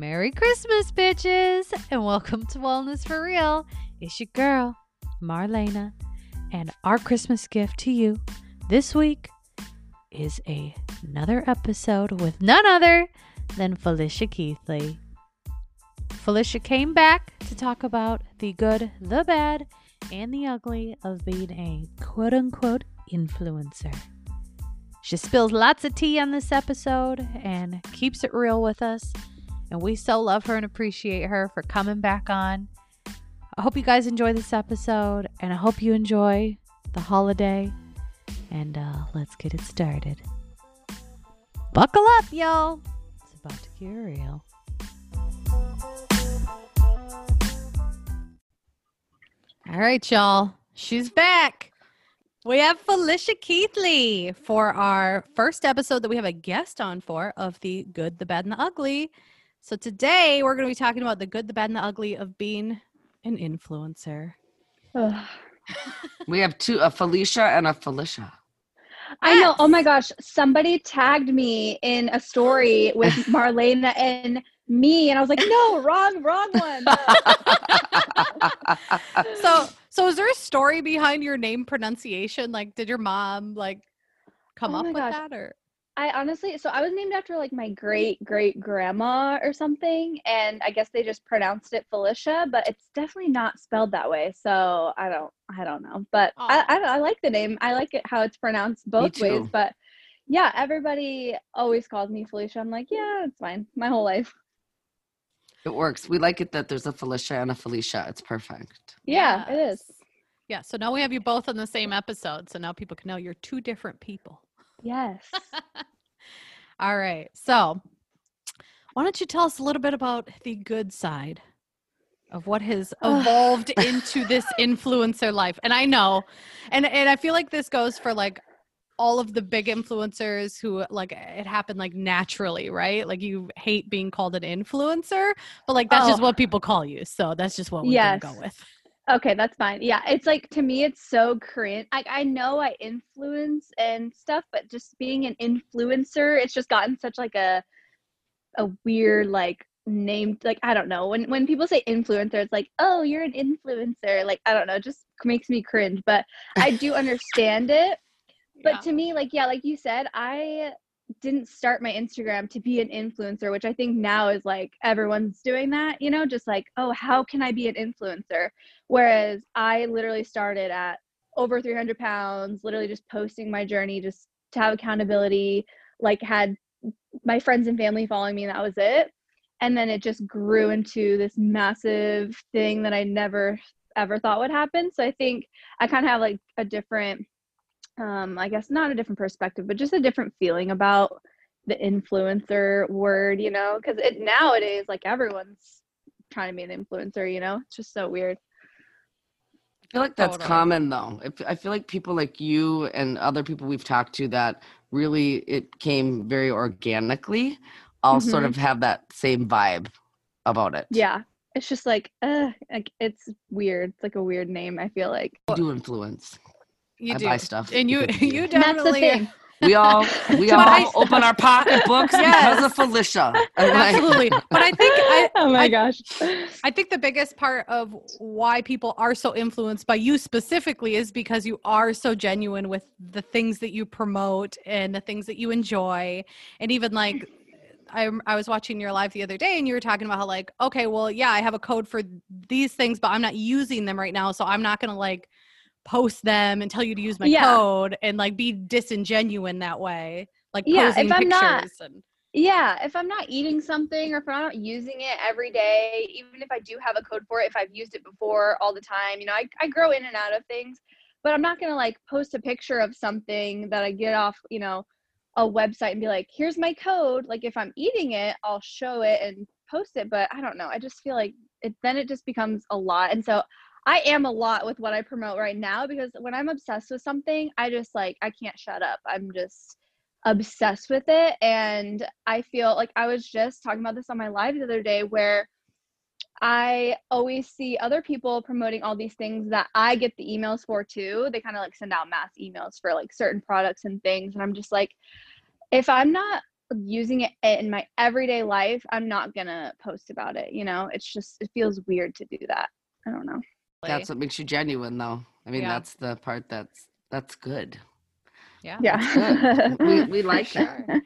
Merry Christmas, bitches, and welcome to Wellness for Real. It's your girl, Marlena, and our Christmas gift to you this week is a, another episode with none other than Felicia Keathley. Felicia came back to talk about the good, the bad, and the ugly of being a quote unquote influencer. She spills lots of tea on this episode and keeps it real with us. And we so love her and appreciate her for coming back on. I hope you guys enjoy this episode and I hope you enjoy the holiday. And uh, let's get it started. Buckle up, y'all. It's about to get real. All right, y'all. She's back. We have Felicia Keathley for our first episode that we have a guest on for of the good, the bad, and the ugly. So today we're going to be talking about the good, the bad, and the ugly of being an influencer. We have two, a Felicia and a Felicia. I know. Oh my gosh. Somebody tagged me in a story with Marlena and me, and I was like, no, wrong, wrong one. So, so is there a story behind your name pronunciation? Like, did your mom like come Oh up with gosh. that, or I honestly, so I was named after like my great great grandma or something, and I guess they just pronounced it Felicia, but it's definitely not spelled that way. So I don't, I don't know. But I, I, I like the name. I like it how it's pronounced both ways. But yeah, everybody always calls me Felicia. I'm like, yeah, it's fine. My whole life. It works. We like it that there's a Felicia and a Felicia. It's perfect. Yeah, it is. Yeah. So now we have you both on the same episode. So now people can know you're two different people. Yes. All right. So, why don't you tell us a little bit about the good side of what has evolved into this influencer life? And I know, and and I feel like this goes for like all of the big influencers who like it happened like naturally, right? Like you hate being called an influencer, but like that's oh. just Oh. what people call you. So that's just what we're Yes. gonna go with. Okay, that's fine. Yeah, it's like to me, it's so cringe. Like I know I influence and stuff, but just being an influencer, it's just gotten such like a a weird like name. Like I don't know when when people say influencer, it's like oh you're an influencer. Like I don't know, it just makes me cringe. But I do understand it. But Yeah. to me, like yeah, like you said, I didn't start my Instagram to be an influencer, which I think now is like everyone's doing that, you know, just like, oh, how can I be an influencer? Whereas I literally started at over 300 pounds, literally just posting my journey just to have accountability, like had my friends and family following me, and that was it. And then it just grew into this massive thing that I never ever thought would happen. So I think I kind of have like a different, um, I guess not a different perspective, but just a different feeling about the influencer word, you know, because it nowadays like everyone's trying to be an influencer, you know, it's just so weird. I feel like that's Totally. common though. If- I feel like people like you and other people we've talked to that really it came very organically all sort Mhm. of have that same vibe about it. Yeah, it's just like, uh, like it's weird. It's like a weird name. I feel like. We do influence. You I do. buy stuff. And you you And that's the definitely thing. We all we all I- open our pocketbooks because of Felicia. And like- absolutely. But I think I, oh my I- gosh. I think the biggest part of why people are so influenced by you specifically is because you are so genuine with the things that you promote and the things that you enjoy. And even like, I, I was watching your live the other day and you were talking about how, like, okay, well, yeah, I have a code for these things, but I'm not using them right now. So I'm not going to like post them and tell you to use my Yeah. code and like be disingenuine that way. Like, Yeah, if I'm not- and Yeah, if I'm not eating something or if I'm not using it every day, even if I do have a code for it, if I've used it before all the time, you know, I, I grow in and out of things, but I'm not going to like post a picture of something that I get off, you know, a website and be like, here's my code. Like if I'm eating it, I'll show it and post it, but I don't know. I just feel like it then it just becomes a lot. And so I am a lot with what I promote right now because when I'm obsessed with something, I just like I can't shut up. I'm just obsessed with it and I feel like I was just talking about this on my live the other day where I always see other people promoting all these things that I get the emails for too. They kind of like send out mass emails for like certain products and things. And I'm just like, if I'm not using it in my everyday life, I'm not gonna post about it. You know, it's just it feels weird to do that. I don't know. That's what makes you genuine, though. I mean, Yeah. that's the part that's that's good. Yeah. Yeah. We we like that. sure.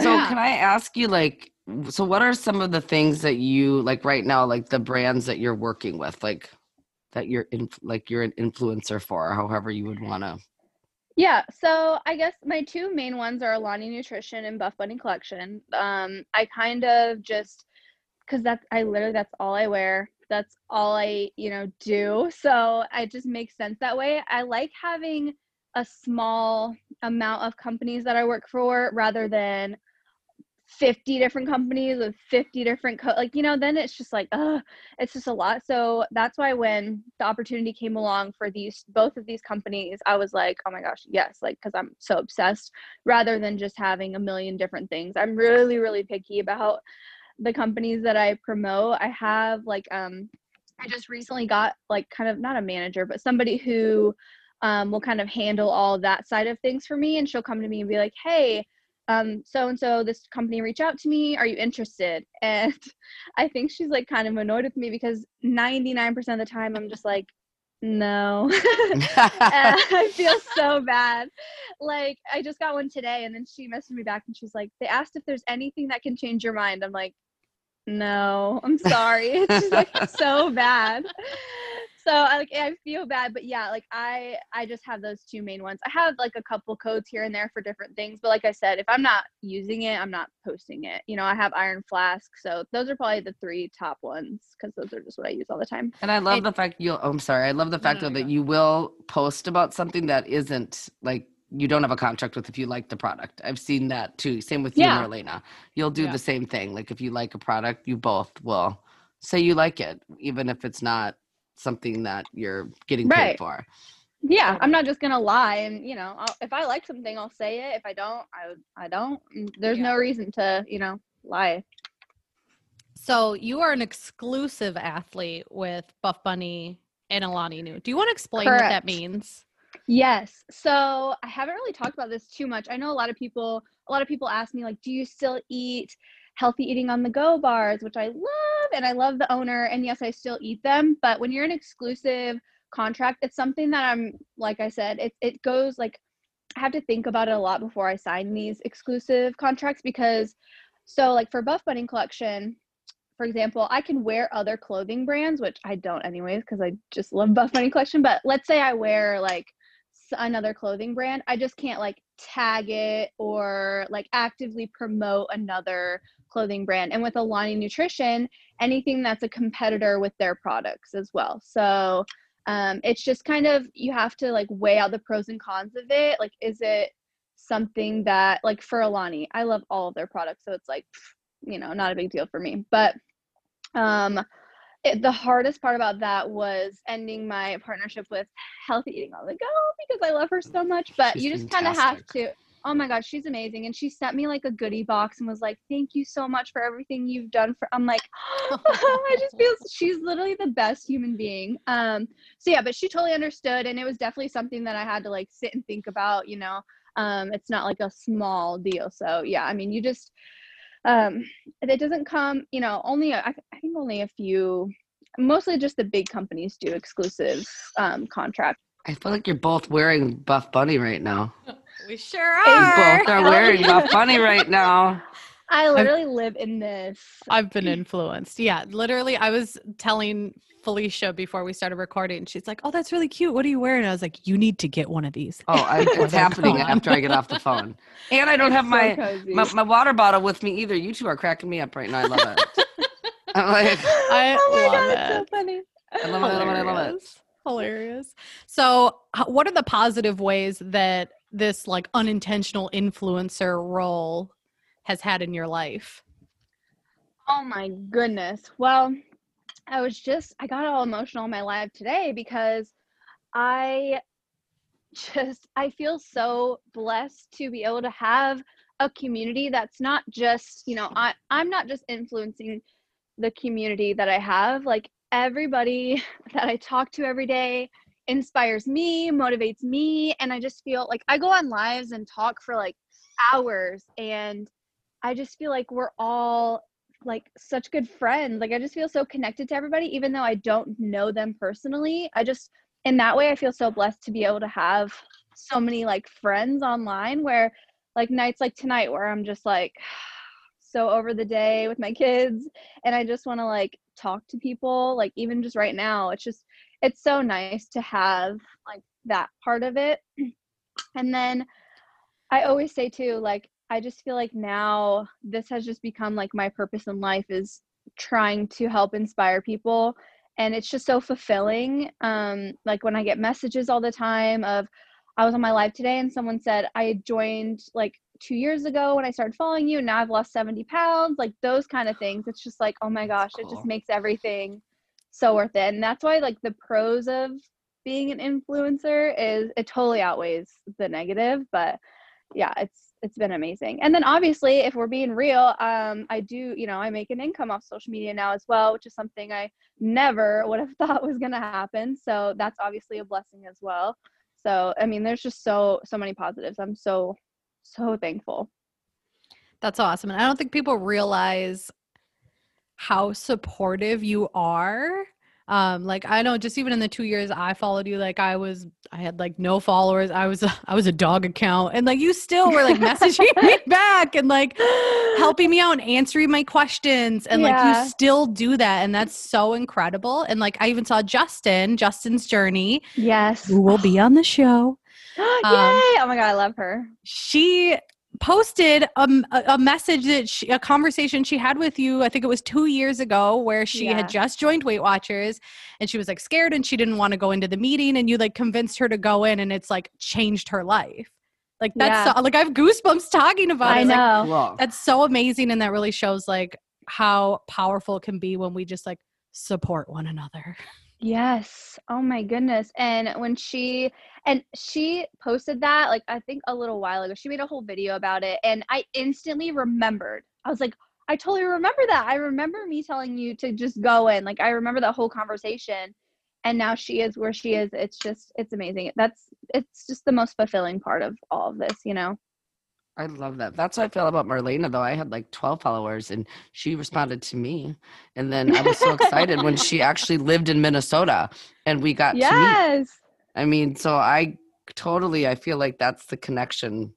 So Yeah. can I ask you like so what are some of the things that you like right now like the brands that you're working with like that you're in like you're an influencer for however you would want to Yeah, so I guess my two main ones are Alani Nutrition and Buff Bunny Collection. Um, I kind of just because that's I literally that's all I wear. That's all I you know do. So it just makes sense that way. I like having a small amount of companies that I work for rather than 50 different companies with 50 different co- like you know then it's just like uh it's just a lot so that's why when the opportunity came along for these both of these companies i was like oh my gosh yes like because i'm so obsessed rather than just having a million different things i'm really really picky about the companies that i promote i have like um i just recently got like kind of not a manager but somebody who um, will kind of handle all that side of things for me. And she'll come to me and be like hey um, so and so this company reach out to me. Are you interested? And i think she's like kind of annoyed with me because 99% of the time i'm just like no. I feel so bad. Like i just got one today and then she messaged me back and she's like they asked if there's anything that can change your mind. I'm like no i'm sorry. It's just like so bad. So I, like i feel bad but yeah like i i just have those two main ones. I have like a couple codes here and there for different things but like i said if i'm not using it i'm not posting it. You know i have iron flask so those are probably the three top ones because those are just what i use all the time. And i love And- the fact you'll oh, i'm sorry i love the fact no, though no, that you will post about something that isn't like you don't have a contract with if you like the product i've seen that too same with you Marlena. you'll do Yeah. the same thing like if you like a product you both will say you like it even if it's not something that you're getting paid for yeah i'm not just gonna lie and you know I'll, if i like something i'll say it if i don't i i don't Mm, there's Yeah. no reason to you know lie So you are an exclusive athlete with Buff Bunny and Alani Nu. Do you want to explain what that means? Yes. So I haven't really talked about this too much. I know a lot of people a lot of people ask me like do you still eat healthy eating on the go bars, which I love and I love the owner and yes, I still eat them, but when you're an exclusive contract, it's something that I'm like I said, it it goes like I have to think about it a lot before I sign these exclusive contracts because so like for Buff Bunny collection, for example, I can wear other clothing brands, which I don't anyways because I just love Buff Bunny collection, but let's say I wear like another clothing brand, I just can't like tag it or like actively promote another clothing brand. And with Alani Nutrition, anything that's a competitor with their products as well. So um, it's just kind of you have to like weigh out the pros and cons of it. Like, is it something that like for Alani, I love all of their products, so it's like you know not a big deal for me. But um, it, the hardest part about that was ending my partnership with Healthy Eating on the Go because I love her so much. But She's you just kind of have to. Oh my gosh, she's amazing, and she sent me like a goodie box and was like, "Thank you so much for everything you've done for." I'm like, I just feel she's literally the best human being. Um, so yeah, but she totally understood, and it was definitely something that I had to like sit and think about. You know, um, it's not like a small deal. So yeah, I mean, you just um, it doesn't come. You know, only a, I, I think only a few. Mostly just the big companies do exclusive um, contracts. I feel like you're both wearing Buff Bunny right now. We sure You are. both are wearing Buff Bunny right now. I literally live in this. I've been influenced. Yeah, literally. I was telling Felicia before we started recording. She's like, "Oh, that's really cute. What are you wearing?" I was like, "You need to get one of these." Oh, I, it's happening after I get off the phone. And I don't have So my, my my water bottle with me either. You two are cracking me up right now. I love it. I'm like, I oh my love god, it's so funny. I love it. I love it. I love it. Hilarious. Hilarious. So, what are the positive ways that this like unintentional influencer role has had in your life? Oh my goodness. Well, I was just I got all emotional in my live today because I just I feel so blessed to be able to have a community that's not just, you know, I I'm not just influencing the community that I have. Like everybody that I talk to every day inspires me, motivates me, and I just feel like I go on lives and talk for like hours and I just feel like we're all like such good friends. Like I just feel so connected to everybody, even though I don't know them personally. I just in that way I feel so blessed to be able to have so many like friends online where like nights like tonight where I'm just like so over the day with my kids and I just want to like talk to people like even just right now it's just it's so nice to have like that part of it and then I always say too like I just feel like now this has just become like my purpose in life is trying to help inspire people and it's just so fulfilling um like when I get messages all the time of I was on my live today and someone said I joined like 2 years ago when I started following you and now I've lost 70 pounds like those kind of things it's just like oh my gosh Cool. it just makes everything so worth it and that's why like the pros of being an influencer is it totally outweighs the negative but yeah it's it's been amazing and then obviously if we're being real um i do you know i make an income off social media now as well which is something i never would have thought was going to happen so that's obviously a blessing as well so i mean there's just so so many positives i'm so so thankful That's awesome. And I don't think people realize how supportive you are. Um, like I know just even in the two years I followed you, like I was I had like no followers. I was I was a dog account. And like you still were like messaging me back and like helping me out and answering my questions. And like you still do that. And that's so incredible. And like I even saw Justin, Justin's journey, yes who will be on the show. yay Um, oh my god i love her she posted a message that she, a conversation she had with you i think it was two years ago where she Yeah. had just joined weight watchers and she was like scared and she didn't want to go into the meeting and you like convinced her to go in and it's like changed her life like that's Yeah. so, like i have goosebumps talking about i it Like, know Cool. that's so amazing and that really shows like how powerful it can be when we just like support one another Yes. Oh my goodness. And when she and she posted that like I think a little while ago. She made a whole video about it and I instantly remembered. I was like, I totally remember that. I remember me telling you to just go in. Like I remember that whole conversation. And now she is where she is. It's just it's amazing. That's it's just the most fulfilling part of all of this, you know. I love that. That's how I feel about Marlena, though. I had like 12 followers and she responded to me. And then I was so excited when she actually lived in Minnesota and we got to meet. Yes. I mean, so I totally, I feel like that's the connection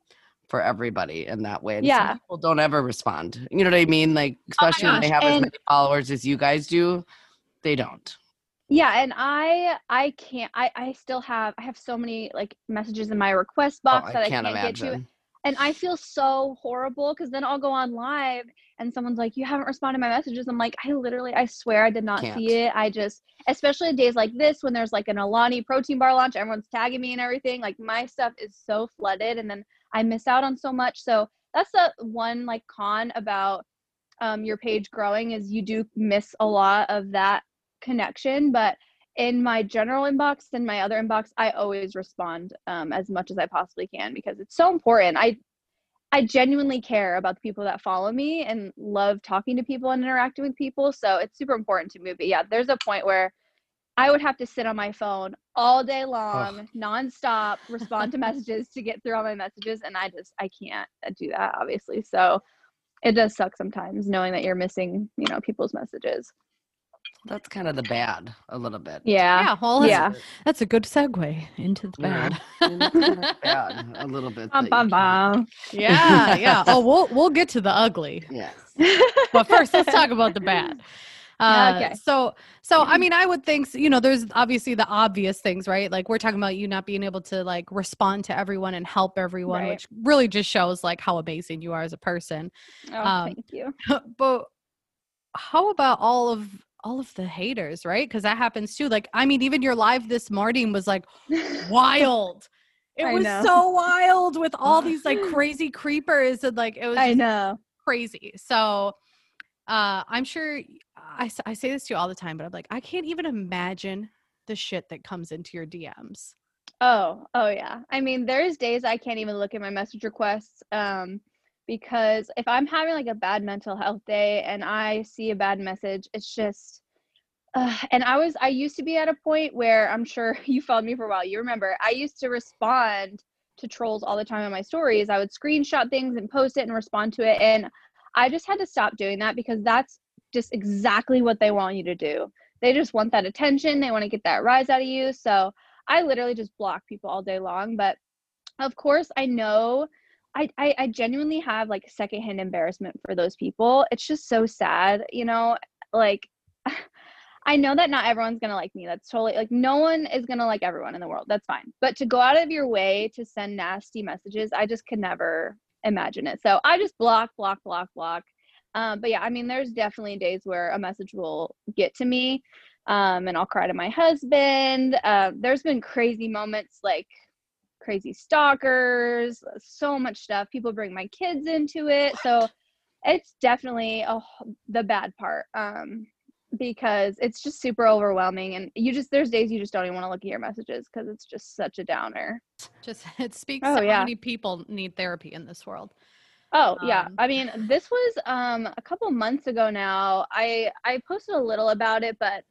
for everybody in that way. And some Yeah. people don't ever respond. You know what I mean? Like, oh especially when they have as many followers as you guys do, they don't. Yeah, and I I can't I I still have I have so many like messages in my request Oh, box I that I can't can't get to. And I feel so horrible because then I'll go on live and someone's like, "You haven't responded to my messages." I'm like, "I literally, I swear, I did not Can't. see it. I just, especially days like this when there's like an Alani protein bar launch, everyone's tagging me and everything. Like my stuff is so flooded, and then I miss out on so much. So that's the one like con about um, your page growing is you do miss a lot of that connection, but in my general inbox and my other inbox i always respond um, as much as i possibly can because it's so important. I i genuinely care about the people that follow me and love talking to people and interacting with people so it's super important to me. But yeah there's a point where i would have to sit on my phone all day long nonstop respond to messages to get through all my messages and i just i can't do that obviously. So it does suck sometimes knowing that you're missing you know people's messages That's kind of the bad, a little bit. yeah yeah well that's, Yeah. that's a good segue into the bad I mean, that's kind of bad, a little bit. Bum, that you bum, bum. Yeah, yeah. Oh, we'll we'll get to the ugly, Yes. but first let's talk about the bad. Uh, Okay. So, so I mean, I would think you know, there's obviously the obvious things, right? Like we're talking about you not being able to like respond to everyone and help everyone, Right. which really just shows like how amazing you are as a person. Oh, Um, thank you. but how about all of all of the haters, right? Because that happens too. Like, I mean, even your live this morning was like wild. It I was know. so wild with all these like crazy creepers and like it was I know. crazy. So uh I'm sure I, I say this to you all the time, but I'm like, I can't even imagine the shit that comes into your DMs. Oh, oh yeah. I mean, there's days I can't even look at my message requests um because if I'm having like a bad mental health day and I see a bad message, it's just uh, and I was I used to be at a point where I'm sure you followed me for a while. You remember I used to respond to trolls all the time on my stories. I would screenshot things and post it and respond to it and I just had to stop doing that because that's just exactly what they want you to do. They just want that attention. They want to get that rise out of you. So I literally just block people all day long. But of course, I know I, I, I genuinely have like secondhand embarrassment for those people. It's just so sad, you know, like I know that not everyone's gonna like me. That's totally like no one is gonna like everyone in the world. That's fine. But to go out of your way to send nasty messages, I just could never imagine it. So I just block, block, block, block. Um, but yeah, I mean, there's definitely days where a message will get to me, um, and I'll cry to my husband. Uh, there's been crazy moments like crazy stalkers, so much stuff. People bring my kids into it, so it's definitely a, the bad part. Um, because it's just super overwhelming and you just there's days you just don't even want to look at your messages because it's just such a downer Just it speaks Oh, to yeah. how many people need therapy in this world. oh yeah Um, i mean this was um a couple months ago now i i posted a little about it but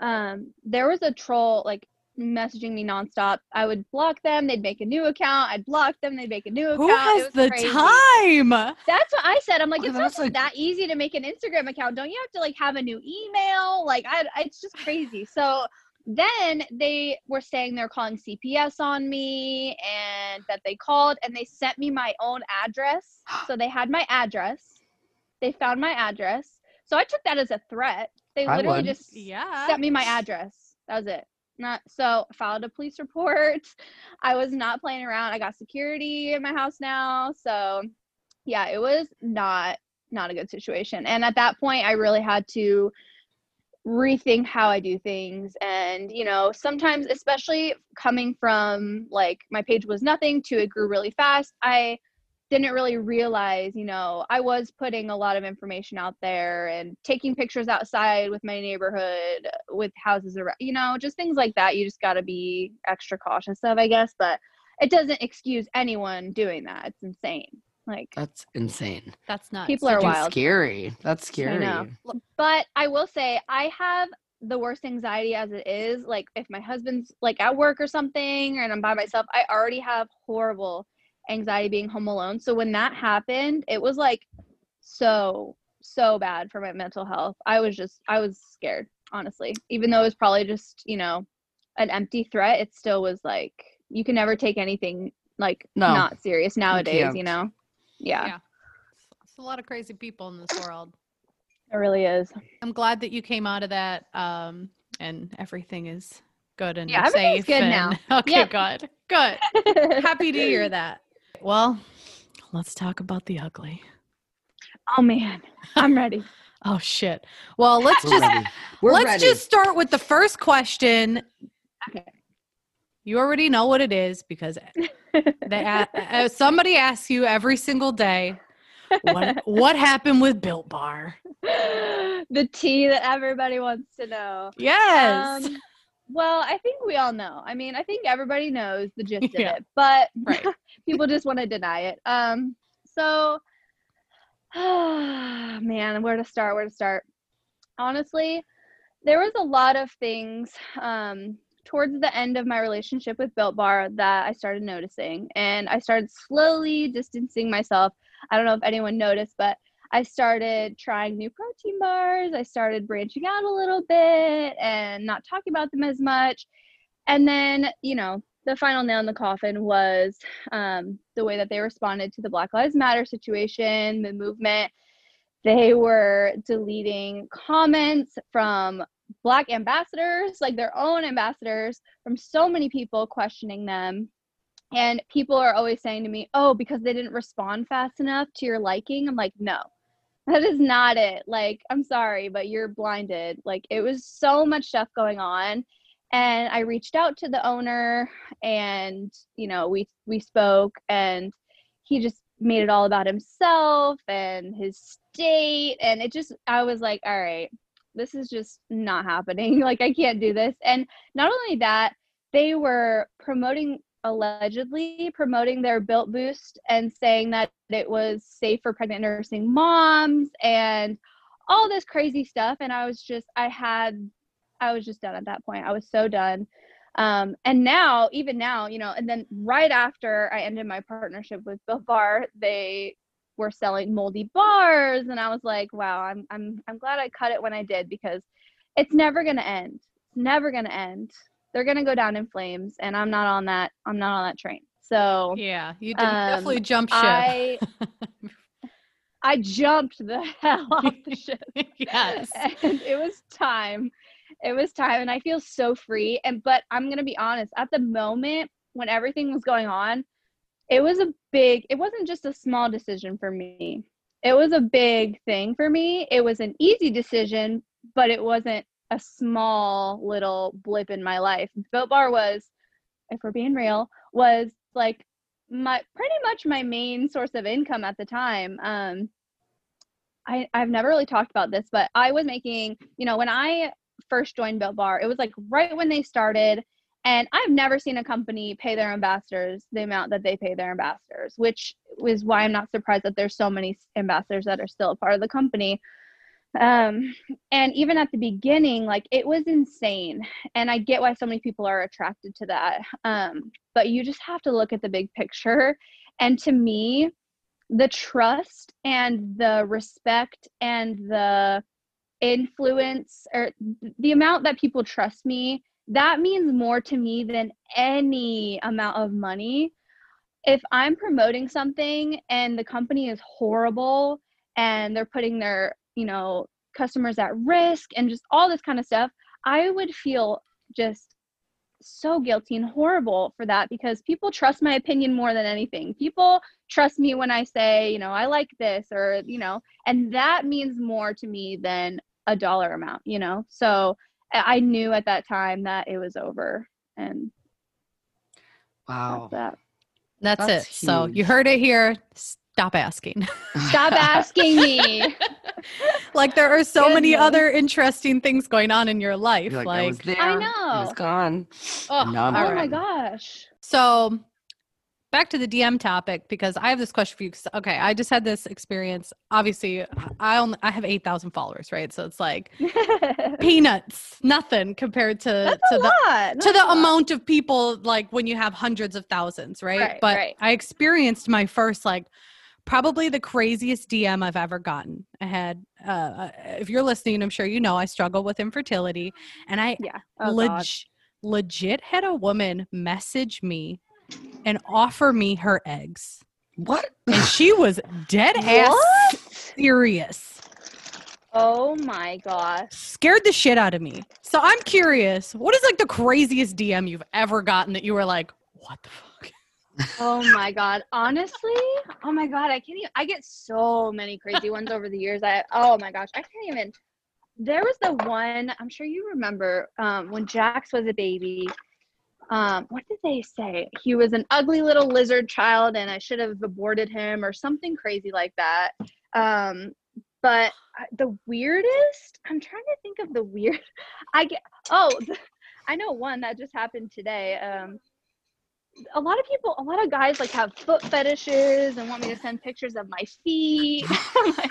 um there was a troll like messaging me nonstop i would block them they'd make a new account i'd block them they'd make a new account Who has the crazy. time? That's what I said. I'm like, Okay, it's that's not like- that easy to make an Instagram account. Don't you have to like have a new email? Like, I, I- it's just crazy. So then they were saying they're calling CPS on me and that they called and they sent me my own address. So they had my address. They found my address. So I took that as a threat. They I literally would. just Yeah. sent me my address. That was it. Not so filed a police report. I was not playing around. I got security in my house now. So yeah, it was not not a good situation. And at that point I really had to rethink how I do things. And, you know, sometimes especially coming from like my page was nothing to it grew really fast, I didn't really realize, you know, I was putting a lot of information out there and taking pictures outside with my neighborhood, with houses around, you know, just things like that. You just got to be extra cautious of, I guess. But it doesn't excuse anyone doing that. It's insane. Like, That's insane. That's not People are Did wild. scary. That's scary. know. but I will say I have the worst anxiety as it is. Like if my husband's like at work or something and I'm by myself, I already have horrible anxiety being home alone. So when that happened, it was like so so bad for my mental health. I was just I was scared, honestly. Even though it was probably just, you know, an empty threat, it still was like you can never take anything like No. not serious nowadays, you, can't. know. Yeah, Yeah. It's a lot of crazy people in this world. it really is. I'm glad that you came out of that um and everything is good and Yeah, you're safe good and now. okay, Yep. good. Good. Happy to hear that. Well, let's talk about the ugly. oh man, I'm ready. Oh shit. Well, let's We're just ready. Let's ready. just start with the first question. Okay. You already know what it is because they a- uh, somebody asks you every single day what what happened with Built Bar. the tea that everybody wants to know. Yes. Um, well, I think we all know. I mean, I think everybody knows the gist Yeah. of it, but Right. people just want to deny it. Um, so, oh, man, where to start? Where to start? Honestly, there was a lot of things um, towards the end of my relationship with Built Bar that I started noticing, and I started slowly distancing myself. I don't know if anyone noticed, but I started trying new protein bars. I started branching out a little bit and not talking about them as much. And then, you know, the final nail in the coffin was um, the way that they responded to the Black Lives Matter situation, the movement. They were deleting comments from Black ambassadors, like their own ambassadors, from so many people questioning them. And people are always saying to me, oh, because they didn't respond fast enough to your liking. I'm like, no, that is not it. Like, I'm sorry, but you're blinded. Like, it was so much stuff going on. And I reached out to the owner and, you know, we we spoke and he just made it all about himself and his state and it just I was like, all right, this is just not happening. Like I can't do this. And not only that, they were promoting allegedly promoting their built boost and saying that it was safe for pregnant nursing moms and all this crazy stuff and i was just i had i was just done at that point i was so done um, and now even now you know and then right after i ended my partnership with built bar they were selling moldy bars and I was like, wow, I'm I'm I'm glad I cut it when I did because it's never to end. It's never to end. They're going to go down in flames and I'm not on that I'm not on that train. So Yeah, you did Um, definitely jump ship. I I jumped the hell off the ship. yes. and it was time it was time and i feel so free and but i'm gonna be honest at the moment when everything was going on it was a big it wasn't just a small decision for me it was a big thing for me it was an easy decision but it wasn't a small little blip in my life built bar was if we're being real was like my pretty much my main source of income at the time um I, I've never really talked about this, but I was making, you know, when I first joined Built Bar, it was like right when they started. And I've never seen a company pay their ambassadors the amount that they pay their ambassadors, which is why I'm not surprised that there's so many ambassadors that are still a part of the company. Um, and even at the beginning, like it was insane. And I get why so many people are attracted to that. Um, but you just have to look at the big picture. And to me, the trust and the respect and the influence or the amount that people trust me that means more to me than any amount of money if i'm promoting something and the company is horrible and they're putting their you know customers at risk and just all this kind of stuff i would feel just so guilty and horrible for that because people trust my opinion more than anything people trust me when I say, you know, I like this or, you know, and that means more to me than a dollar amount, you know? So I knew at that time that it was over and Wow. that's that. That's, That's it. So you heard it here. Stop asking. Stop asking me. like there are so many Goodness. other interesting things going on in your life. You're like, like, I was there. I It was know. gone. oh, Now I'm all oh my gosh. So back to the DM topic because I have this question for you. Okay, I just had this experience. Obviously, I only I have eight thousand followers, right? So it's like peanuts, nothing compared to That's to the lot. to the lot. amount of people like when you have hundreds of thousands, right? Right, but right. I experienced my first like probably the craziest DM I've ever gotten. I had uh if you're listening, I'm sure you know I struggle with infertility and I Yeah. Oh, leg- legit had a woman message me and offer me her eggs. What? And she was dead ass What? serious. Oh my gosh. Scared the shit out of me. So I'm curious, what is like the craziest DM you've ever gotten that you were like, what the fuck? Oh my god. Honestly, oh my god, I can't even I get so many crazy ones over the years. I oh my gosh, I can't even there was the one, I'm sure you remember, um, when Jax was a baby. Um, what did they say? He was an ugly little lizard child and I should have aborted him or something crazy like that. Um, but the weirdest, I'm trying to think of the weird I get oh, I know one that just happened today. A lot of people, a lot of guys like have foot fetishes and want me to send pictures of my feet. I'm like,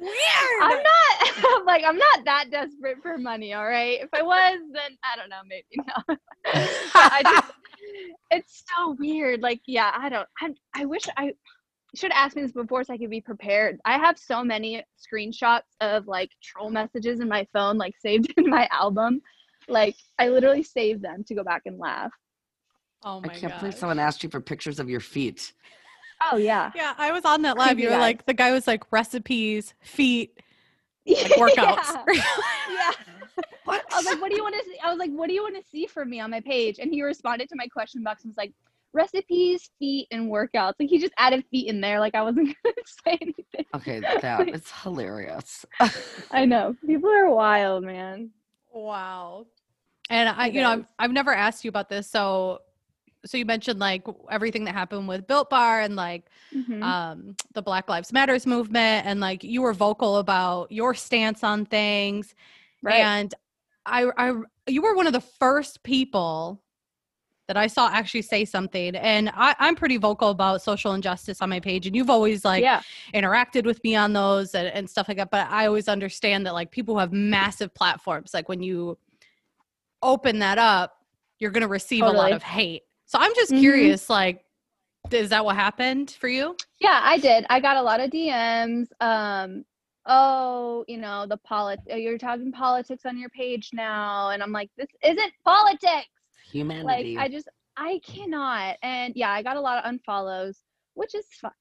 Weird. I'm not I'm like I'm not that desperate for money, all right? If I was, then I don't know, maybe no. I just it's so weird. Like, yeah, I don't I I wish I should ask me this before so I could be prepared. I have so many screenshots of like troll messages in my phone, like saved in my album. Like I literally saved them to go back and laugh. Oh I can't god. believe someone asked you for pictures of your feet. Oh yeah. Yeah, I was on that live. Crazy You were guy. like, the guy was like recipes, feet, like workouts. yeah. yeah. What? I was like, what do you want to see? I was like, what do you want to see from me on my page? And he responded to my question box and was like, recipes, feet, and workouts. Like he just added feet in there. Like I wasn't gonna say anything. okay, that it's hilarious. I know. People are wild, man. Wow. And I, It you know, I've. I've never asked you about this. So, so you mentioned like everything that happened with Built Bar and like Mhm. um, the Black Lives Matters movement, and like you were vocal about your stance on things. right. And I, I, you were one of the first people that I saw actually say something. And I, I'm pretty vocal about social injustice on my page, and you've always like yeah. interacted with me on those and, and stuff like that. But I always understand that like people who have massive platforms, like when you open that up, you're going to receive a lot of hate. So I'm just Mhm. curious, like, is that what happened for you? Yeah, I did. I got a lot of DMs. Um, oh, you know, the politics, you're talking politics on your page now. And I'm like, this isn't politics. Humanity. Like I just I cannot. And yeah, I got a lot of unfollows, which is fine.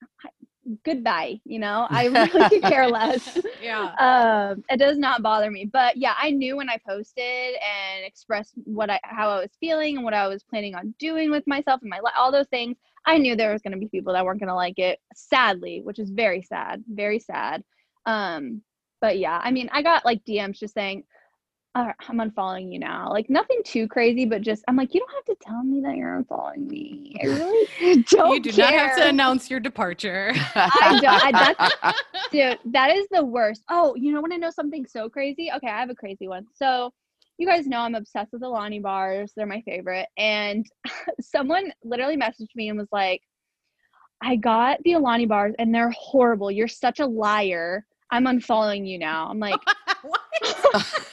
Goodbye, you know. I really could care less. Yeah. Um, it does not bother me. But yeah, I knew when I posted and expressed what I how I was feeling and what I was planning on doing with myself and my li- all those things. I knew there was going to be people that weren't going to like it. Sadly, which is very sad, very sad. Um, but yeah, I mean, I got like DMs just saying, right, I'm unfollowing you now. Like nothing too crazy, but just I'm like, you don't have to tell me that you're unfollowing me. I really don't. you do care. not have to announce your departure. I don't. I, that's, dude, that is the worst. Oh, you know, want to know something so crazy? Okay, I have a crazy one. So, you guys know I'm obsessed with the Alani bars. They're my favorite. And someone literally messaged me and was like, I got the Alani bars and they're horrible. You're such a liar. I'm unfollowing you now. I'm like, what?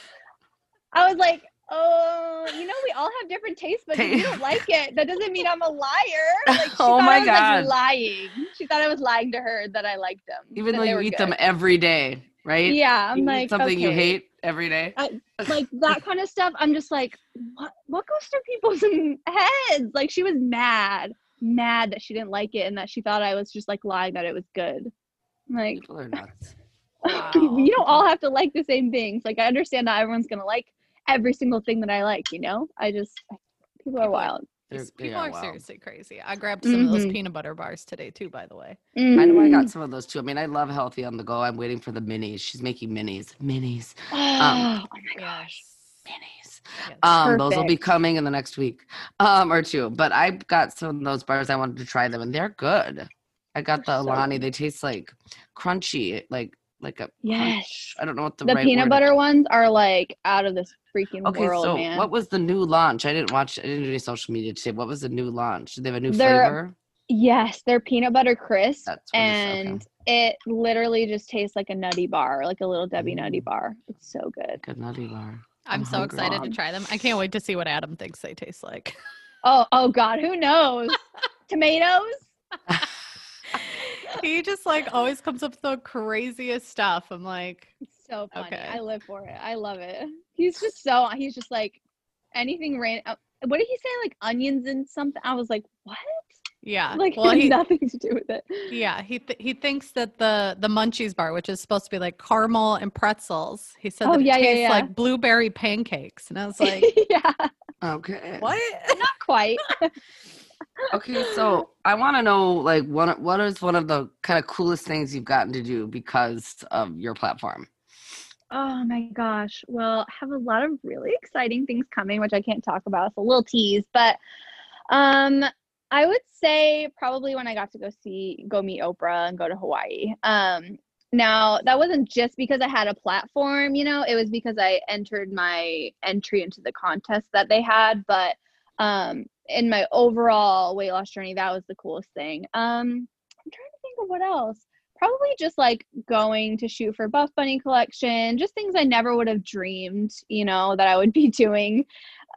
I was like, oh, you know, we all have different tastes, but if you don't like it, that doesn't mean I'm a liar. Like, she Oh thought my I was, like, lying. She thought I was lying to her that I liked them. Even though they you eat good. them every day, right? Yeah, I'm You like something you hate every day. like that kind of stuff. I'm just like, what? What goes through people's heads? Like she was mad, mad that she didn't like it and that she thought I was just like lying that it was good. I'm like, People are nuts. Wow. you don't all have to like the same things. Like I understand not everyone's gonna like every single thing that I like. You know, I just people are wild. They're, People yeah, are wow. seriously crazy. I grabbed some of those Mhm. peanut butter bars today too, by the way. I know I got some of those too. I mean, I love healthy on the go. I'm waiting for the minis. She's making minis. Minis. oh my gosh. Minis. Yes. Um, those will be coming in the next week, um, or two. But I got some of those bars. I wanted to try them, and they're good. I got They're the Alani. good. They taste like crunchy, like like a Yes. crunch. I don't know what the, The right peanut word butter ones are like out of this freaking Okay, world, so man. what was the new launch? I didn't watch. I didn't do any social media today. What was the new launch? Did they have a new They're- flavor? Yes, they're peanut butter crisp, That's what it is, okay. and it literally just tastes like a nutty bar, like a little Debbie nutty Mm. bar. It's so good. Good nutty bar. I'm I'm so hungry. excited to try them. I can't wait to see what Adam thinks they taste like. Oh, oh God, who knows? Tomatoes? he just like always comes up with the craziest stuff. I'm like, It's so funny. Okay. I live for it. I love it. He's just so. He's just like anything. Ran. uh, What did he say? Like onions and something. I was like, what? yeah. Like well, had he, nothing to do with it. yeah, he th- he thinks that the the Munchies bar, which is supposed to be like caramel and pretzels, he said Oh, that it yeah, yeah, tastes yeah. like blueberry pancakes, and I was like, yeah, Okay. what? not quite. Okay, so I want to know, like, what what is one of the kind of coolest things you've gotten to do because of your platform? Oh my gosh. Well, I have a lot of really exciting things coming, which I can't talk about. It's a little tease, but um I would say probably when I got to go see go meet Oprah and go to Hawaii. Um now that wasn't just because I had a platform, you know, it was because I entered my entry into the contest that they had, but um in my overall weight loss journey, that was the coolest thing. Um I'm trying to think of what else probably just like going to shoot for Buff Bunny collection, just things I never would have dreamed, you know, that I would be doing,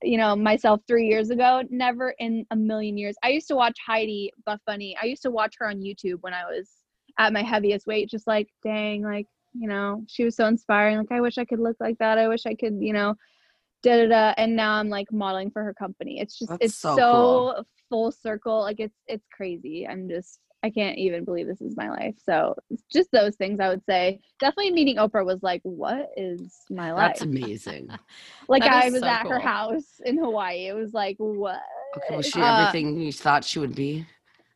you know, myself three years ago. Never in a million years. I used to watch Heidi Buff Bunny. I used to watch her on YouTube when I was at my heaviest weight, just like, dang, like, you know, she was so inspiring. Like, I wish I could look like that. I wish I could, you know, da da da. And now I'm like modeling for her company. It's just, That's it's so so, cool. full circle. Like, it's, it's crazy. I'm just, I can't even believe this is my life. So it's just those things I would say. Definitely meeting Oprah was like, what is my life? That's amazing. like That I was so at her house in Hawaii. It was like, what? Okay, was she Uh, everything you thought she would be?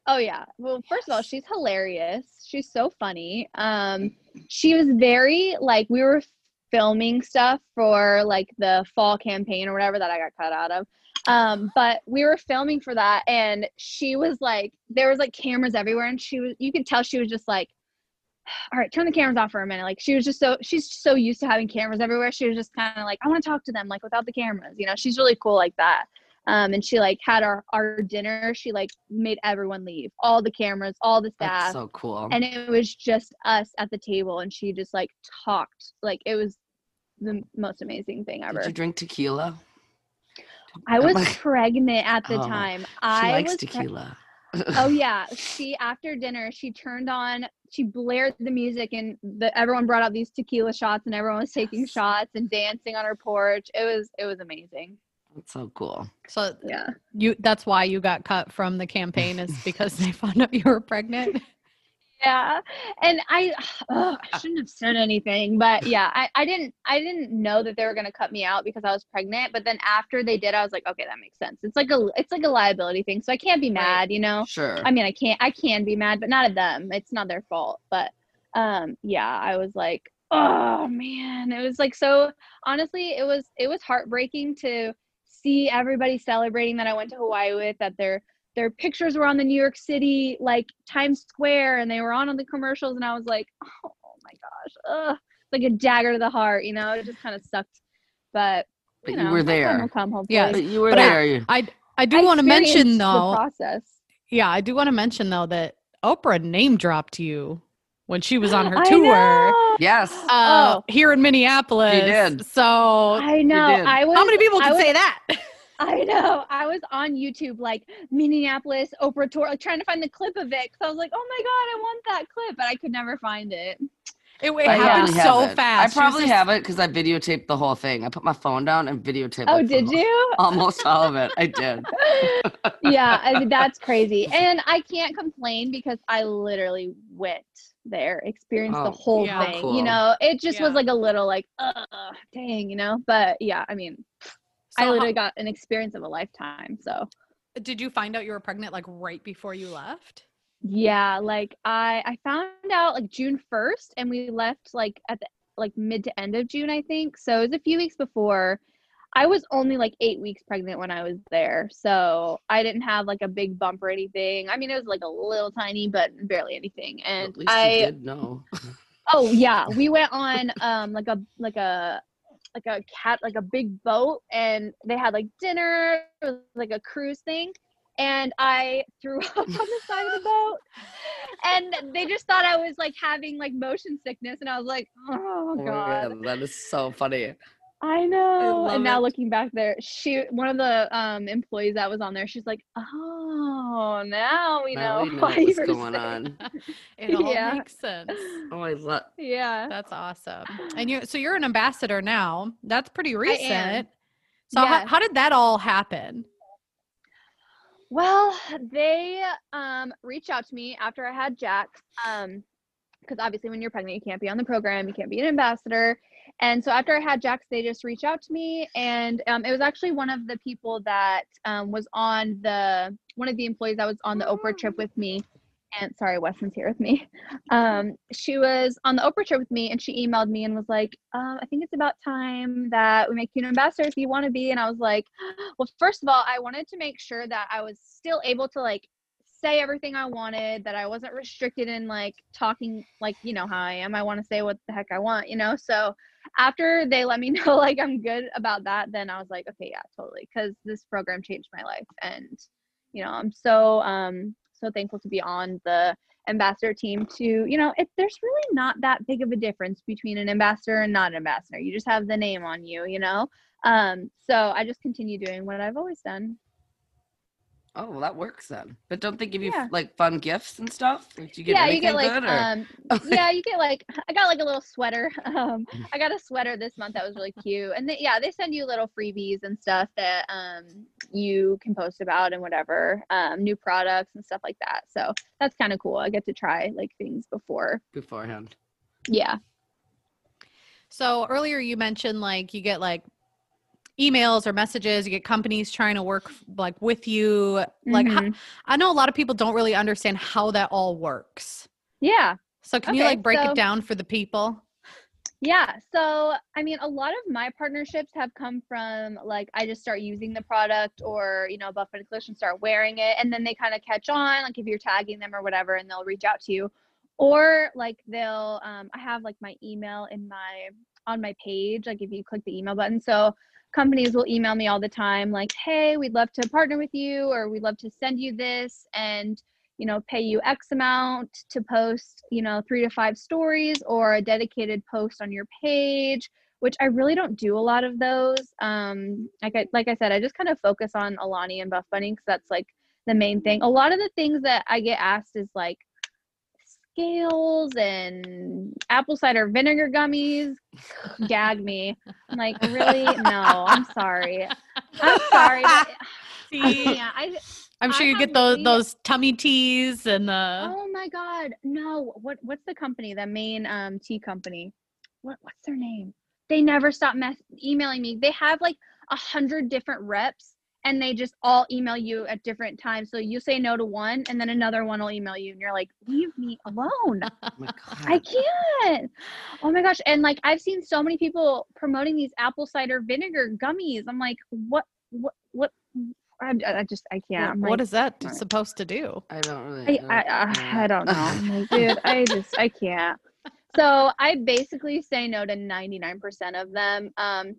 Oh yeah. Well, first of all, she's hilarious. She's so funny. Um, she was very like we were filming stuff for like the fall campaign or whatever that I got cut out of. Um, but we were filming for that, and she was like, there was like cameras everywhere, and she was, you could tell she was just like, all right, turn the cameras off for a minute. Like she was just so she's so used to having cameras everywhere. She was just kind of like, I want to talk to them like without the cameras. You know, she's really cool like that. Um, and she like had our our dinner. She like made everyone leave, all the cameras, all the That's staff, so cool. and it was just us at the table. And she just like talked, like it was the most amazing thing ever. Did you drink tequila? I oh was like- pregnant at the Oh, time. She I likes was pre- tequila. oh yeah she after dinner she turned on she blared the music and the everyone brought out these tequila shots and everyone was taking shots and dancing on her porch it was it was amazing That's so cool. So yeah you that's why you got cut from the campaign is because they found out you were pregnant. yeah and i ugh, i shouldn't have said anything but yeah I, I didn't i didn't know that they were going to cut me out because i was pregnant but then after they did i was like okay that makes sense it's like a it's like a liability thing so i can't be mad you know Sure. I mean, I can't, I can be mad, but not at them. It's not their fault. But um, yeah, I was like, oh man, it was like so. Honestly, it was it was heartbreaking to see everybody celebrating that I went to Hawaii with. That their their pictures were on the New York City like Times Square, and they were on on the commercials, and I was like, oh my gosh, ugh, like a dagger to the heart. You know, it just kind of sucked. But but you, you were my time will there. Come, hopefully. Yes. But you were But I- there. You- I I do want to mention experienced the though. process. Yeah, I do want to mention though that Oprah name dropped you when she was on her I tour know. yes. uh, Oh. here in Minneapolis. She did. So I know. did. I was. how many people I can was say that? I know. I was on YouTube, like Minneapolis Oprah tour, like trying to find the clip of it. Cause I was like, oh my god, I want that clip, but I could never find it. It, it But yeah, happened so it. fast. I probably just- have it because I videotaped the whole thing. I put my phone down and videotaped. Oh, did whole- you? Almost all of it. I did. yeah, I mean, that's crazy. And I can't complain because I literally went there, experienced the Oh, whole Yeah. thing. cool. You know, it just was like a little like, uh, dang, you know. But yeah, I mean, I So how- literally got an experience of a lifetime. So did you find out you were pregnant like right before you left? Yeah, like I I found out like June 1st and we left like at the like mid to end of June, I think. So it was a few weeks before. I was only like 8 weeks pregnant when I was there. So I didn't have like a big bump or anything. I mean, it was like a little tiny but barely anything. And At least I you did know. Oh yeah, we went on um like a like a like a cat like a big boat and they had like dinner, it was like a cruise thing. And I threw up on the side of the boat. And they just thought I was like having like motion sickness and I was like, "Oh Oh my god." God, that is so funny. I know. love and now it. looking back there, she one of the um employees that was on there, she's like, "Oh, now we Now know we know why what's you were going sick." on. it all Yeah. makes sense. Oh, I love. Yeah. That's awesome. And you so you're an ambassador now. That's pretty recent. am. So how, Yes. how did that all happen? Well, they um reached out to me after I had Jack. Um, because obviously when you're pregnant, you can't be on the program, you can't be an ambassador. And so after I had Jax, they just reached out to me, and um, it was actually one of the people that um, was on the one of the employees that was on the Oprah trip with me. And sorry, Weston's here with me. Um, she was on the Oprah trip with me, and she emailed me and was like, um, "I think it's about time that we make you an ambassador if you want to be." And I was like, "Well, first of all, I wanted to make sure that I was still able to like say everything I wanted, that I wasn't restricted in like talking like you know how I am. I want to say what the heck I want, you know. So after they let me know like I'm good about that, then I was like, okay, yeah, totally, because this program changed my life, and you know I'm so um so thankful to be on the ambassador team. To you know, it there's really not that big of a difference between an ambassador and not an ambassador. You just have the name on you, you know. Um, so I just continue doing what I've always done. Oh, well, that works then. But don't they give you Yeah. like fun gifts and stuff? Like, do you get yeah, you get like good or? um yeah, you get like I got like a little sweater. Um I got a sweater this month that was really cute. And they, yeah, they send you little freebies and stuff that um you can post about and whatever. Um new products and stuff like that. So that's kind of cool. I get to try like things before. beforehand. Yeah. So earlier you mentioned like you get like emails or messages, you get companies trying to work like with you. Like ho- Mhm. I know a lot of people don't really understand how that all works. yeah. So can you like break so- it down for the people? Yeah. So, I mean, a lot of my partnerships have come from like I just start using the product or, you know, Buff Bunny Collection start wearing it and then they kind of catch on, like if you're tagging them or whatever, and they'll reach out to you. Or like they'll, um, I have like my email in my, on my page, like if you click the email button. So companies will email me all the time, like, hey, we'd love to partner with you or we'd love to send you this. And you know, pay you X amount to post, you know, three to five stories or a dedicated post on your page, which I really don't do a lot of those. Um, like I, like I said, I just kind of focus on Alani and Buff Bunny because that's like the main thing. A lot of the things that I get asked is like scales and apple cider vinegar gummies gag me. I'm like, really? No, I'm sorry. I'm sorry. but See. I, I'm sure I you get those really- those tummy teas and the. oh my god, no. What what's the company? The main um tea company. What what's their name? They never stop mess- emailing me. They have like a hundred different reps and they just all email you at different times. So you say no to one and then another one will email you and you're like, leave me alone. Oh my I can't. Oh my gosh. And like I've seen so many people promoting these apple cider vinegar gummies. I'm like, what what what I, I just I can't. I'm what like, is that alright. supposed to do? I don't really. I, I, I, I don't know. I'm like, dude, I just I can't. So I basically say no to 99% of them. Um,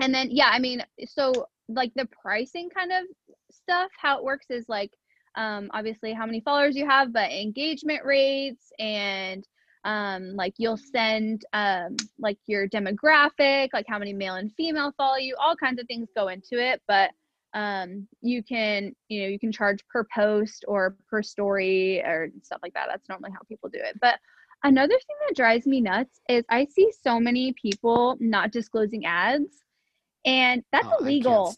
and then yeah, I mean, so like the pricing kind of stuff, how it works is like, um, obviously how many followers you have, but engagement rates and um like you'll send um like your demographic like how many male and female follow you all kinds of things go into it but um you can you know you can charge per post or per story or stuff like that. That's normally how people do it. But another thing that drives me nuts is i see so many people not disclosing ads and that's Oh, I can't illegal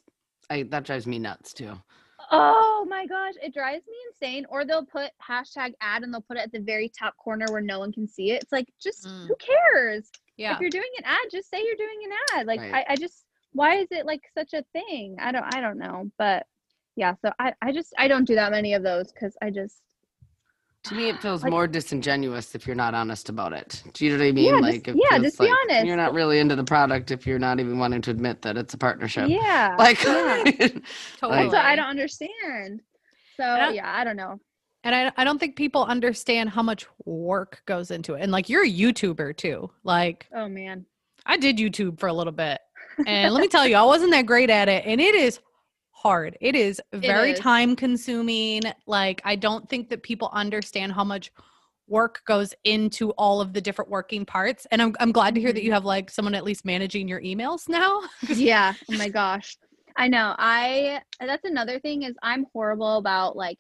that drives me nuts too. oh my gosh it drives me insane or they'll put hashtag ad and they'll put it at the very top corner where no one can see it it's like just Mm. who cares Yeah. if you're doing an ad just say you're doing an ad like Right. I, I just why is it like such a thing i don't i don't know but yeah so i, I just i don't do that many of those because i just To me, it feels Like- more disingenuous if you're not honest about it. Do you know what I mean? Yeah, just- like, it yeah, feels just be honest. You're not really into the product if you're not even wanting to admit that it's a partnership. yeah Like, yeah. Totally. that's i don't understand so I- yeah i don't know And I, I don't think people understand how much work goes into it. And like you're a YouTuber too. Like oh man I did YouTube for a little bit. And let me tell you, I wasn't that great at it. And it is hard. It is very is. time consuming. Like I don't think that people understand how much work goes into all of the different working parts. And I'm I'm glad to hear that you mm-hmm. have like someone at least managing your emails now. yeah oh my gosh i know i that's another thing is i'm horrible about like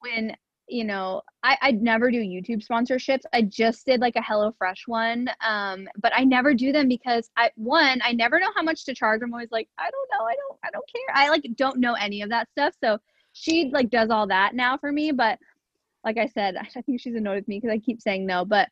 when you know i i'd never do youtube sponsorships. I just did like a HelloFresh one um but i never do them because i one i never know how much to charge. I'm always like i don't know. I don't i don't care. I like don't know any of that stuff. So she like does all that now for me but like i said i think she's annoyed with me because i keep saying no but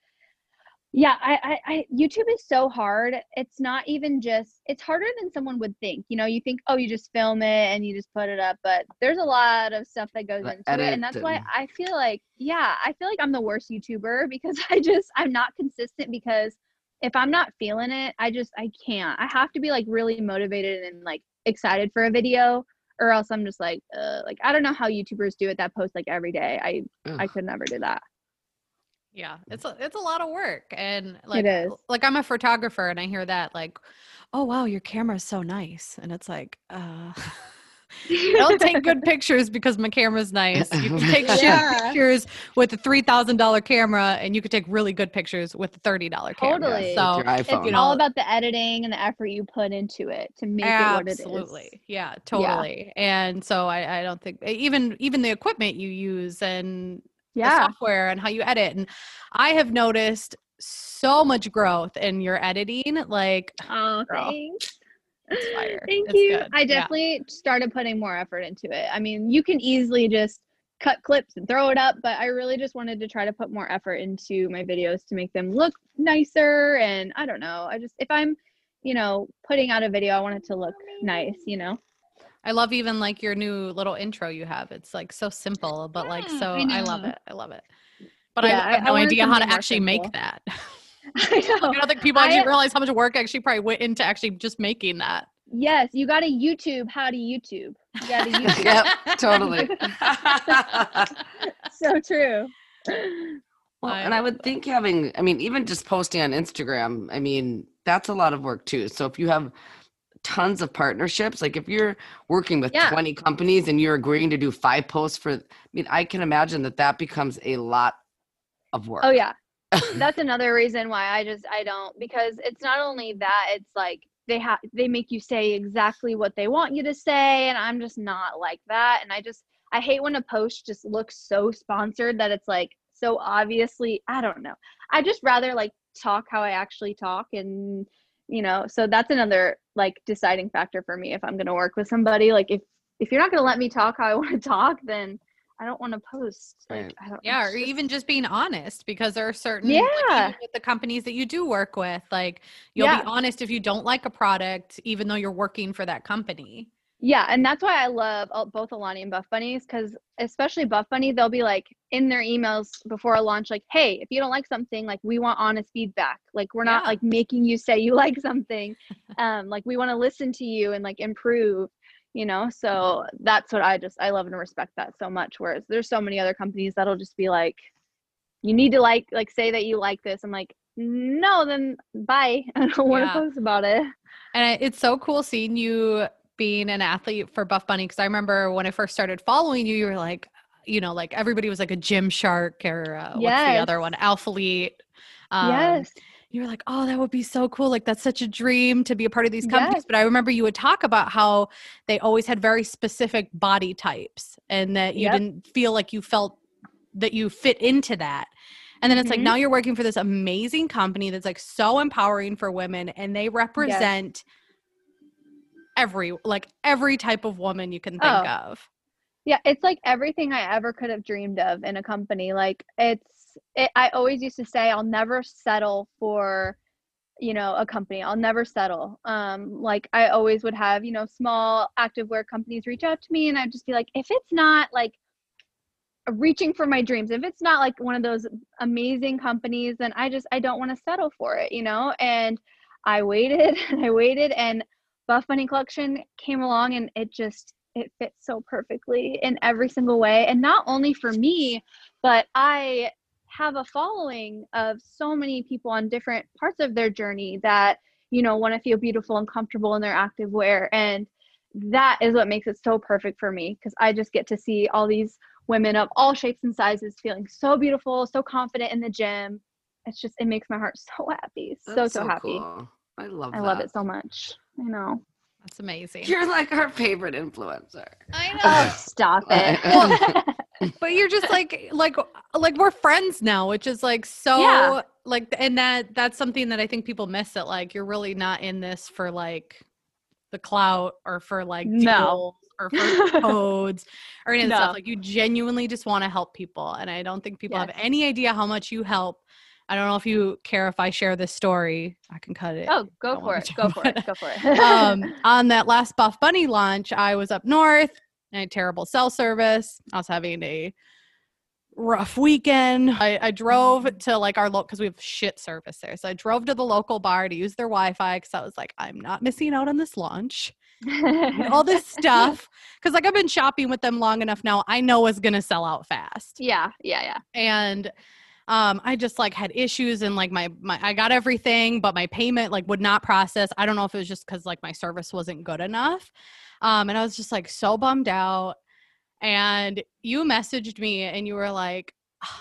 yeah I, I i youtube is so hard. It's not even just it's harder than someone would think. You know you think oh you just film it and you just put it up but there's a lot of stuff that goes into it and that's why i feel like yeah i feel like i'm the worst youtuber because i just i'm not consistent because if i'm not feeling it i just i can't. I have to be like really motivated and like excited for a video or else i'm just like uh, like i don't know how youtubers do it that post like every day. I i could never do that Yeah, it's a it's a lot of work, and like is. like I'm a photographer, and I hear that like, oh wow, your camera is so nice, and it's like, uh, I don't take good pictures because my camera's nice. You can take shit Yeah. pictures with a three thousand dollar camera, and you could take really good pictures with a thirty dollar camera. Totally. So it's you know- all about the editing and the effort you put into it to make it what it is. absolutely, yeah, totally. And so I I don't think even even the equipment you use and the Yeah. software and how you edit. And I have noticed so much growth in your editing. Like, Oh, Girl. thanks. Thank It's you. good. I Yeah. definitely started putting more effort into it. I mean, you can easily just cut clips and throw it up, but I really just wanted to try to put more effort into my videos to make them look nicer. And I don't know. I just, if I'm, you know, putting out a video, I want it to look nice, you know? I love even like your new little intro you have. It's like so simple, but like so I I, love it. I love it. But Yeah, I, I- I have no wanted idea how to something more actually make that. I know. I don't think people actually I- realize how much work actually probably went into actually just making that. Yes, you got to YouTube how to YouTube. You got to YouTube. yep, totally. so true. Well, and I would think having, I mean, even just posting on Instagram, I mean, that's a lot of work too. So if you have tons of partnerships, like if you're working with Yeah. 20 companies and you're agreeing to do five posts for, I mean, I can imagine that that becomes a lot of oh, work. Oh yeah. That's another reason why I just I don't because it's not only that it's like they have they make you say exactly what they want you to say and I'm just not like that and I just I hate when a post just looks so sponsored that it's like so obviously, I don't know. I just rather like talk how I actually talk and you know, so that's another like deciding factor for me if I'm going to work with somebody like if if you're not going to let me talk how I want to talk, then I don't want to post. Like, Right. I don't, Yeah, or just- even just being honest because there are certain like, even Yeah. with the companies that you do work with, like you'll Yeah. be honest if you don't like a product, even though you're working for that company. Yeah, and that's why I love both Alani and Buff Bunnies because especially Buff Bunny, they'll be like in their emails before a launch, like, "Hey, if you don't like something, like we want honest feedback. Like we're not like making you say you like something. um, like we want to listen to you and like improve." You know, so that's what I just I love and respect that so much. Whereas there's so many other companies that'll just be like, "You need to like like say that you like this." I'm like, "No, then bye. I don't want to Yeah. post about it." And it's so cool seeing you being an athlete for Buff Bunny because I remember when I first started following you, you were like, you know, like everybody was like a Gymshark or uh, what's the other Yes. one, Alphalete. Um, yes. you were like, oh, that would be so cool. Like, that's such a dream to be a part of these companies. Yes. But I remember you would talk about how they always had very specific body types and that you Yep. didn't feel like you felt that you fit into that. And then it's like Mhm. now you're working for this amazing company that's like so empowering for women and they represent every like every type of woman you can think Oh. of. Yeah, it's like everything I ever could have dreamed of in a company. Like it's, it, I always used to say, I'll never settle for, you know, a company. I'll never settle. Um, like I always would have, you know, small activewear companies reach out to me, and I'd just be like, if it's not like reaching for my dreams, if it's not like one of those amazing companies, then I just I don't want to settle for it, you know. And I waited and I waited, and Buff Bunny Collection came along, and it just it fits so perfectly in every single way. And not only for me but i have a following of so many people on different parts of their journey that you know want to feel beautiful and comfortable in their active wear. And that is what makes it so perfect for me because i just get to see all these women of all shapes and sizes feeling so beautiful so confident in the gym. It's just it makes my heart so happy. So That's so, happy. cool. I love i love it so much i know That's amazing. You're like our favorite influencer. I know. oh stop it but you're just like like like we're friends now which is like so Yeah. like and that that's something that i think people miss that like you're really not in this for like the clout or for like No. deals or for codes or any of No. stuff like you genuinely just want to help people and i don't think people have any idea how much you help i don't know if you care if i share this story i can cut it Oh, go for it. Go for it. Go for it. um, on that last Buff Bunny launch, I was up north. I had terrible cell service. I was having a rough weekend. I, I drove to like our local because we have shit service there. So I drove to the local bar to use their Wi-Fi because I was like, I'm not missing out on this launch. all this stuff because like I've been shopping with them long enough now. I know it's gonna sell out fast yeah, yeah, yeah. and um i just like had issues and like my my i got everything but my payment like would not process. I don't know if it was just because like my service wasn't good enough. Um and i was just like so bummed out. And you messaged me and you were like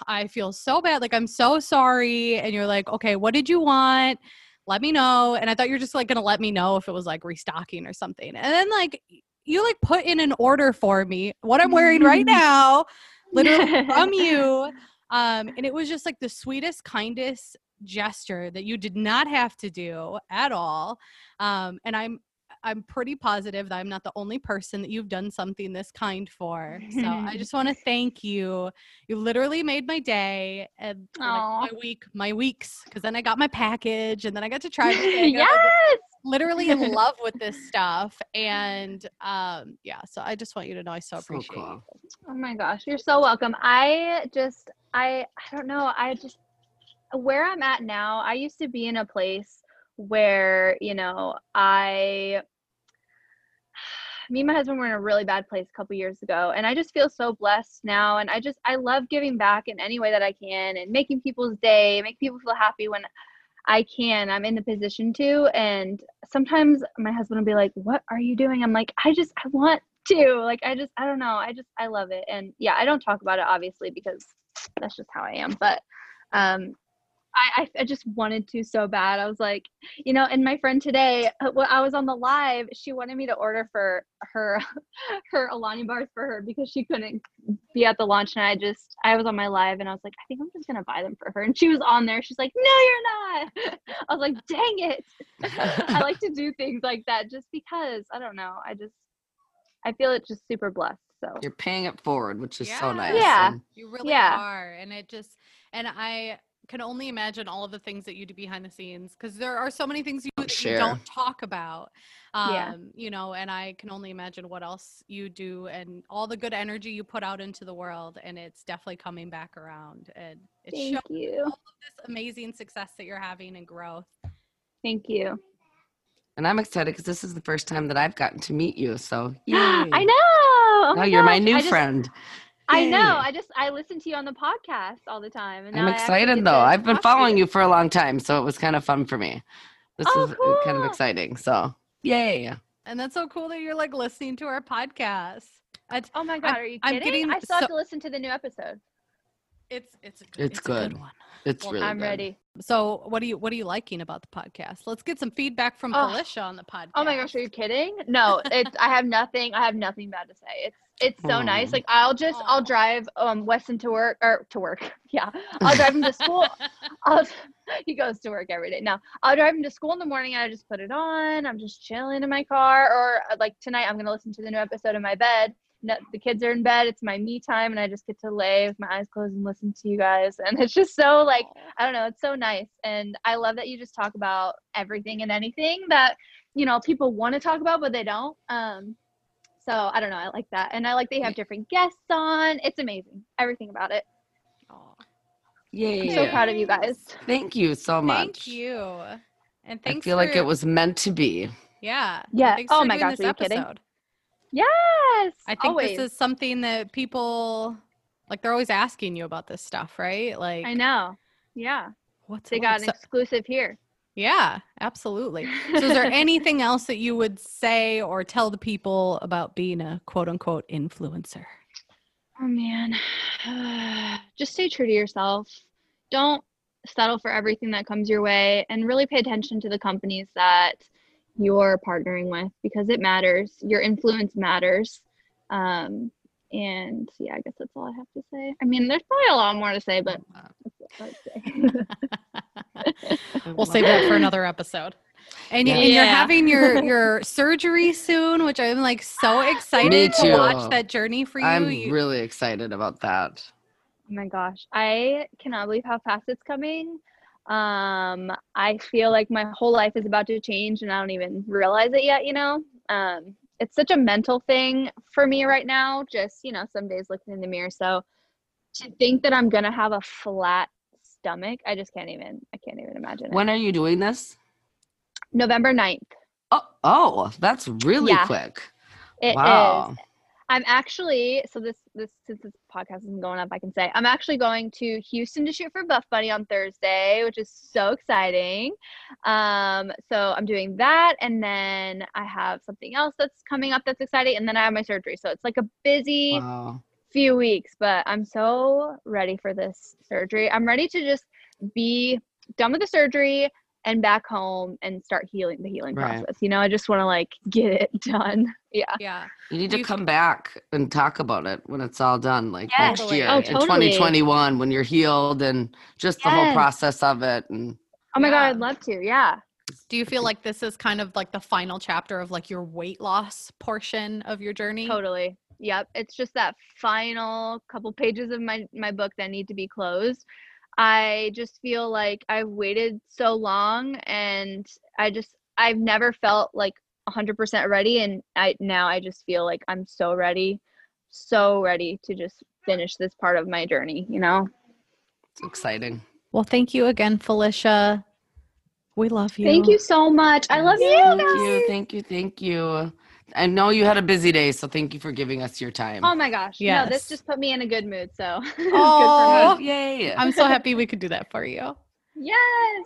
i feel so bad. Like i'm so sorry. And you're like okay what did you want? Let me know. And i thought you were just like gonna let me know if it was like restocking or something. And then like you like put in an order for me what i'm wearing right now literally from you. Um, and it was just like the sweetest, kindest gesture that you did not have to do at all. Um, and I'm I'm pretty positive that I'm not the only person that you've done something this kind for. So I just want to thank you. You literally made my day and like, my week, my weeks, because then I got my package and then I got to try everything. and I yes. literally in love with this stuff. And um, yeah, so I just want you to know I so So appreciate you. cool. Oh my gosh, you're so welcome. I just I I don't know. I just where I'm at now, I used to be in a place where, you know, I me and my husband were in a really bad place a couple years ago and I just feel so blessed now and I just I love giving back in any way that I can and making people's day, make people feel happy when I can. I'm in the position to and sometimes my husband will be like, "What are you doing?" I'm like, "I just I want to." Like I just I don't know. I just I love it. And yeah, I don't talk about it obviously because that's just how I am, but um I, I, I just wanted to so bad. I was like, you know, and my friend today, uh, when I was on the live, she wanted me to order for her her Alani bars for her because she couldn't be at the launch. And I just, I was on my live and I was like, I think I'm just gonna buy them for her. And she was on there. She's like, No, you're not. I was like, Dang it. I like to do things like that just because I don't know. I just, I feel it's just super blessed. So You're paying it forward, which is so nice. Yeah. and- You really Yeah. are. And it just, and I can only imagine all of the things that you do behind the scenes because there are so many things you, that you don't talk about. Um, Yeah. You know, and I can only imagine what else you do and all the good energy you put out into the world. And it's definitely coming back around. And it shows you. all of this amazing success that you're having and growth. Thank you. And I'm excited because this is the first time that I've gotten to meet you. So yeah, I know. Oh Now you're my new I just- friend. I know. I just I listen to you on the podcast all the time, and I'm now I actually excited though. I've been following you for a long time, so it was kind of fun for me. This Oh, is uh, kind of exciting. So yay. And that's so cool that you're like listening to our podcast. It's, Oh my god, are you I'm kidding? getting I still so- have to listen to the new episode. It's, it's, a, It's a good good. one. It's Well, really I'm good. ready. So what are you what are you liking about the podcast? Let's get some feedback from Oh. Felicia on the podcast. Oh my gosh, are you kidding? No, it's I have nothing. I have nothing bad to say. It's it's so nice. Like I'll just Aw. I'll drive um Weston to work or to work. Yeah, I'll drive him to school. I'll, he goes to work every day. Now I'll drive him to school in the morning. And I just put it on. I'm just chilling in my car. Or uh, like tonight, I'm gonna listen to the new episode in my bed. No, the kids are in bed. It's my me time, and I just get to lay with my eyes closed and listen to you guys. And it's just so like I don't know, it's so nice. And I love that you just talk about everything and anything that, you know, people want to talk about, but they don't. Um, so I don't know, I like that. And I like they have different guests on. It's amazing. Everything about it. Aw. Yay. I'm so proud of you guys. Thank you so much. Thank you. And thanks. I thanks feel like it was meant to be. Yeah. Yeah. Thanks Oh for my doing gosh, this are you kidding? Yes. I think always. this is something that people like they're always asking you about this stuff, right? Like I know. Yeah. what's They got an exclusive here. yeah, absolutely. So is there anything else that you would say or tell the people about being a quote unquote influencer? Oh man. Just stay true to yourself. Don't settle for everything that comes your way and really pay attention to the companies that you're partnering with because it matters. Your influence matters. Um, and yeah, I guess that's all I have to say. I mean, there's probably a lot more to say, but that's what I'd say. We'll save that for another episode. And, you, Yeah. and you're Yeah. having your your surgery soon, which I'm like so excited to watch that journey for you. I'm You- really excited about that. Oh my gosh, I cannot believe how fast it's coming. Um, I feel like my whole life is about to change and I don't even realize it yet, you know? Um, it's such a mental thing for me right now, just, you know, some days looking in the mirror. So to think that I'm gonna have a flat stomach, I just can't even I can't even imagine it. When are you doing this? November 9th. Oh, oh, that's really Yeah. quick. It is. I'm actually so this this since this podcast isn't going up, I can say I'm actually going to Houston to shoot for Buff Bunny on Thursday, which is so exciting. Um, so I'm doing that, and then I have something else that's coming up that's exciting, and then I have my surgery. So it's like a busy Wow. few weeks, but I'm so ready for this surgery. I'm ready to just be done with the surgery and back home and start healing the healing Right. process. You know, I just want to like get it done. Yeah. yeah. You need to You- come back and talk about it when it's all done, like Yes. next year Oh, in totally. 2021 when you're healed and just the whole process of it. And Oh my Yeah. god, I'd love to. Yeah. Do you feel like this is kind of like the final chapter of like your weight loss portion of your journey? Totally. Yep. It's just that final couple pages of my my book that need to be closed. I just feel like I've waited so long and I just I've never felt like 100% ready and I now I just feel like I'm so ready. So ready to just finish this part of my journey, you know. it's exciting. Well, thank you again, Felicia. We love you. Thank you so much. I love you. Thank guys. you. Thank you. Thank you. I know you had a busy day, so thank you for giving us your time. Oh my gosh. No, this just put me in a good mood, so it's good for me. Oh, yay. I'm so happy we could do that for you. Yes.